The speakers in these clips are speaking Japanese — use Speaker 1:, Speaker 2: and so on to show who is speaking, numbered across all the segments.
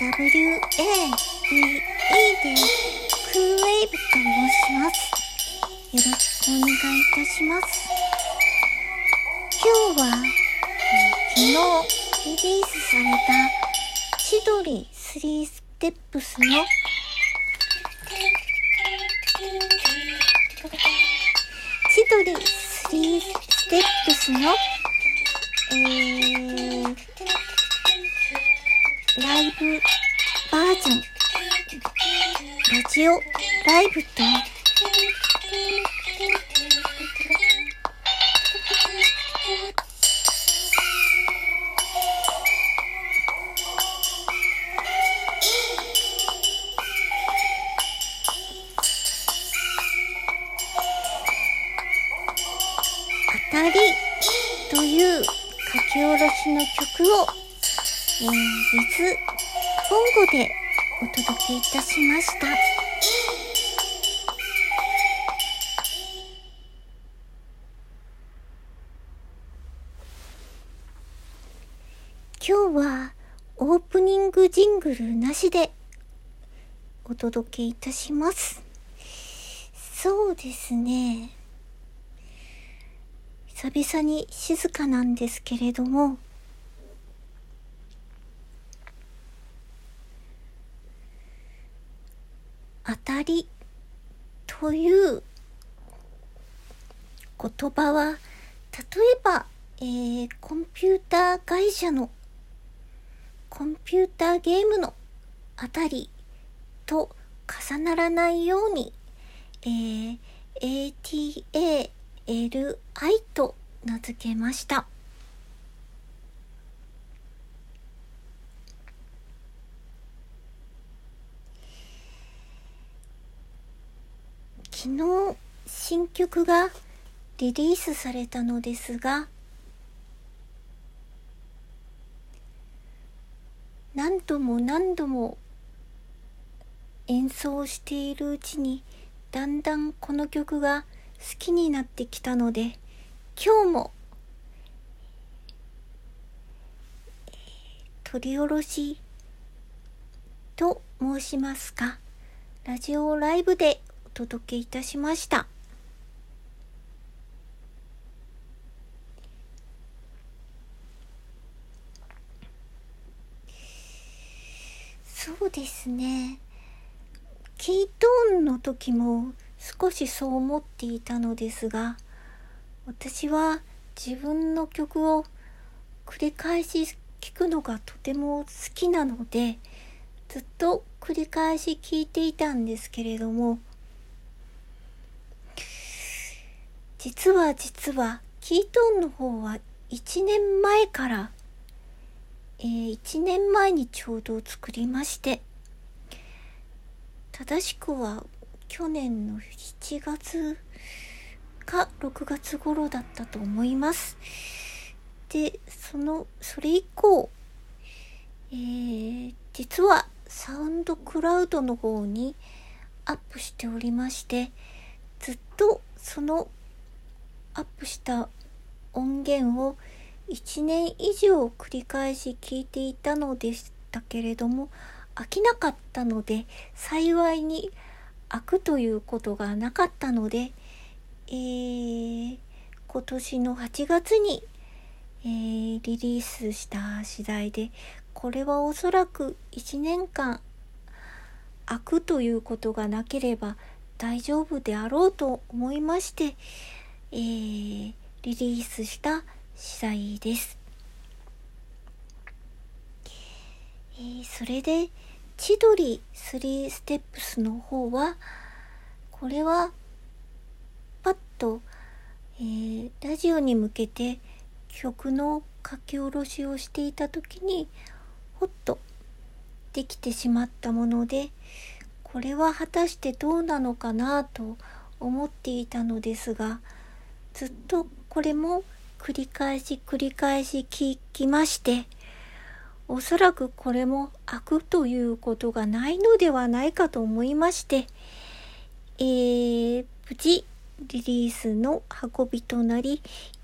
Speaker 1: W-A-V-E でクーウェイブと申します。よろしくお願いいたします。今日は、え、昨日リリースされた千鳥3ステップスの千鳥3ステップスの、えー、バージョン。ラジオ。ライブと。当たりという書き下ろしの曲を、えー、水、本語でお届けいたしました。今日はオープニングジングルなしでお届けいたします。そうですね。久々に静かなんですけれども、当たりという言葉は、例えば、えー、コンピューター会社のコンピューターゲームのあたりと重ならないように、えー、ATALI と名付けました。昨日新曲がリリースされたのですが何度も何度も演奏しているうちにだんだんこの曲が好きになってきたので今日も取り下ろしと申しますか。ラジオライブで届けいたしました。そうですね。キートーンの時も少しそう思っていたのですが、私は自分の曲を繰り返し聴くのがとても好きなので、ずっと繰り返し聴いていたんですけれども、実は実は、キートーンの方は1年前からえー、1年前にちょうど作りまして正しくは去年の7月か6月頃だったと思います。でそのそれ以降えー、実はサウンドクラウドの方にアップしておりましてずっとそのアップした音源を1年以上繰り返し聞いていたのでしたけれども飽きなかったので幸いに開くということがなかったので、えー、今年の8月に、えー、リリースした次第でこれはおそらく1年間開くということがなければ大丈夫であろうと思いまして、えー、リリースした次第です。えー、それで、千鳥3ステップスの方は、これは、パッと、えー、ラジオに向けて曲の書き下ろしをしていた時に、ほっとできてしまったもので、これは果たしてどうなのかなと思っていたのですが、ずっとこれも繰り返し繰り返し聞きまして、おそらくこれも開くということがないのではないかと思いまして、えー、無事リリースの運びとなり、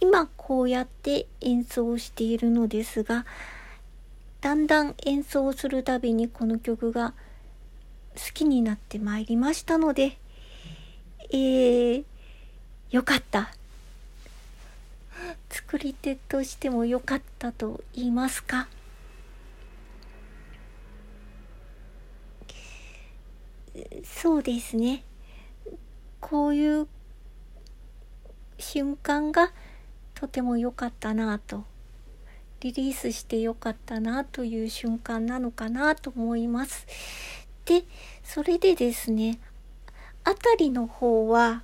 Speaker 1: 今こうやって演奏しているのですが、だんだん演奏するたびにこの曲が好きになってまいりましたので、えー、よかった。作り手としても良かったと言いますか。そうですね。こういう瞬間がとても良かったなとリリースして良かったなという瞬間なのかなと思います。で、それでですね、あたりの方は、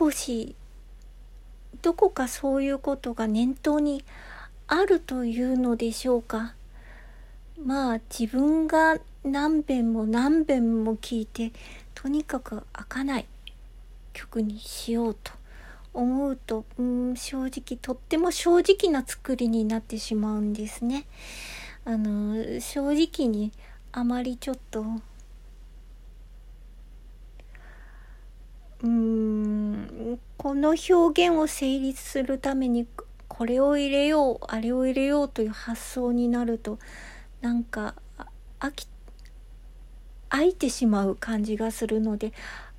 Speaker 1: 少しどこかそういうことが念頭にあるというのでしょうか。まあ自分が何遍も何遍も聞いてとにかく開かない曲にしようと思うとうん正直とっても正直な作りになってしまうんですね。あの正直にあまりちょっとうーんこの表現を成立するためにこれを入れようあれを入れようという発想になるとなんか飽き空いてしまう感じがするので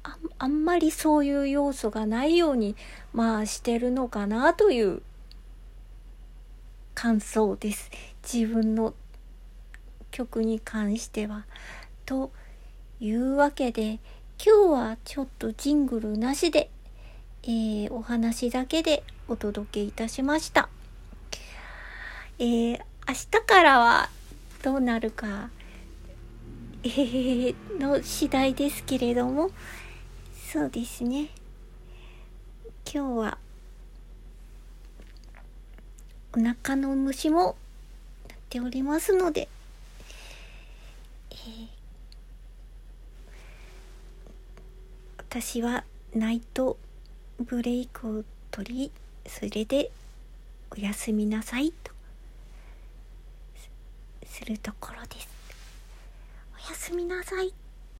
Speaker 1: ああんまりそういう要素がないようにまあしてるのかなという感想です。自分の曲に関しては。というわけで今日はちょっとジングルなしで、えー、お話だけでお届けいたしました。えー、明日からはどうなるかえー、の次第ですけれども、そうですね。今日は、お腹の虫もなっておりますので、えー、私はナイトブレイクを取り、それでおやすみなさいとするところです。おやすみなさい。